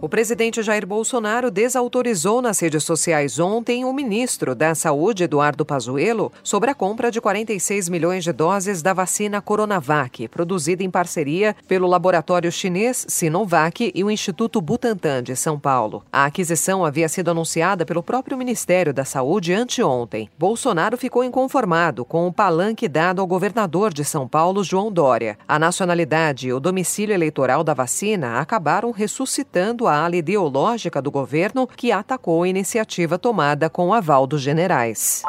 O presidente Jair Bolsonaro desautorizou nas redes sociais ontem o ministro da Saúde, Eduardo Pazuello, sobre a compra de 46 milhões de doses da vacina Coronavac, produzida em parceria pelo laboratório chinês Sinovac e o Instituto Butantan de São Paulo. A aquisição havia sido anunciada pelo próprio Ministério da Saúde anteontem. Bolsonaro ficou inconformado com o palanque dado ao governador de São Paulo, João Dória. A nacionalidade e o domicílio eleitoral da vacina acabaram ressuscitando a ala ideológica do governo que atacou a iniciativa tomada com o aval dos generais.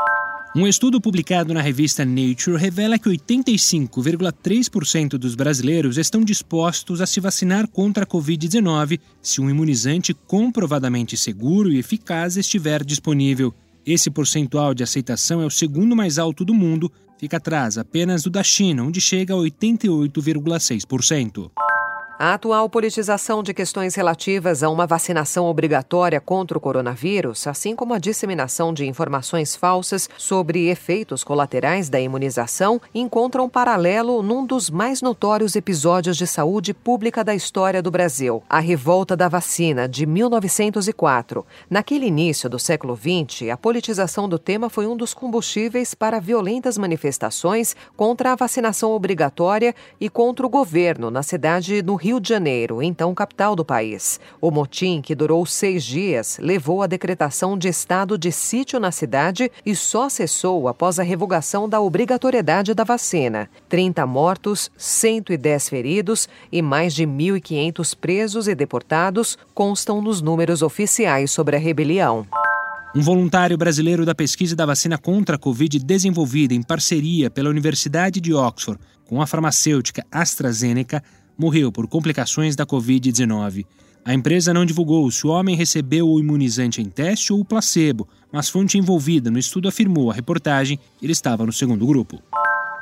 Um estudo publicado na revista Nature revela que 85,3% dos brasileiros estão dispostos a se vacinar contra a Covid-19 se um imunizante comprovadamente seguro e eficaz estiver disponível. Esse percentual de aceitação é o segundo mais alto do mundo, fica atrás apenas do da China, onde chega a 88,6%. A atual politização de questões relativas a uma vacinação obrigatória contra o coronavírus, assim como a disseminação de informações falsas sobre efeitos colaterais da imunização, encontram um paralelo num dos mais notórios episódios de saúde pública da história do Brasil, a revolta da vacina de 1904. Naquele início do século XX, a politização do tema foi um dos combustíveis para violentas manifestações contra a vacinação obrigatória e contra o governo na cidade do Rio Rio de Janeiro, então capital do país. O motim, que durou seis dias, levou à decretação de estado de sítio na cidade e só cessou após a revogação da obrigatoriedade da vacina. 30 mortos, 110 feridos e mais de 1.500 presos e deportados constam nos números oficiais sobre a rebelião. Um voluntário brasileiro da pesquisa da vacina contra a Covid, desenvolvida em parceria pela Universidade de Oxford com a farmacêutica AstraZeneca, morreu por complicações da Covid-19. A empresa não divulgou se o homem recebeu o imunizante em teste ou o placebo, mas fonte envolvida no estudo afirmou à reportagem que ele estava no segundo grupo.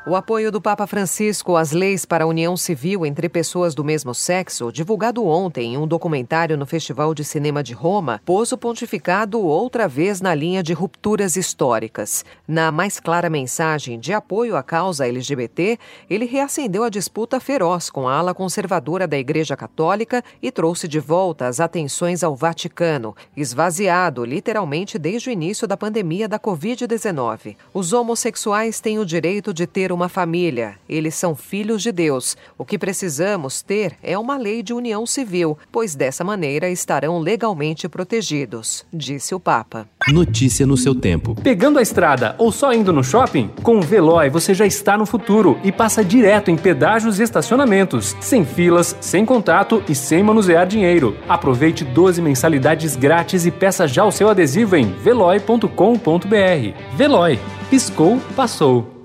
O apoio do Papa Francisco às leis para a união civil entre pessoas do mesmo sexo, divulgado ontem em um documentário no Festival de Cinema de Roma, pôs o pontificado outra vez na linha de rupturas históricas. Na mais clara mensagem de apoio à causa LGBT, ele reacendeu a disputa feroz com a ala conservadora da Igreja Católica e trouxe de volta as atenções ao Vaticano, esvaziado literalmente desde o início da pandemia da Covid-19. Os homossexuais têm o direito de ter uma família. Eles são filhos de Deus. O que precisamos ter é uma lei de união civil, pois dessa maneira estarão legalmente protegidos, disse o Papa. Notícia no seu tempo. Pegando a estrada ou só indo no shopping? Com o Veloy você já está no futuro e passa direto em pedágios e estacionamentos, sem filas, sem contato e sem manusear dinheiro. Aproveite 12 mensalidades grátis e peça já o seu adesivo em veloy.com.br. Veloy. Piscou, passou.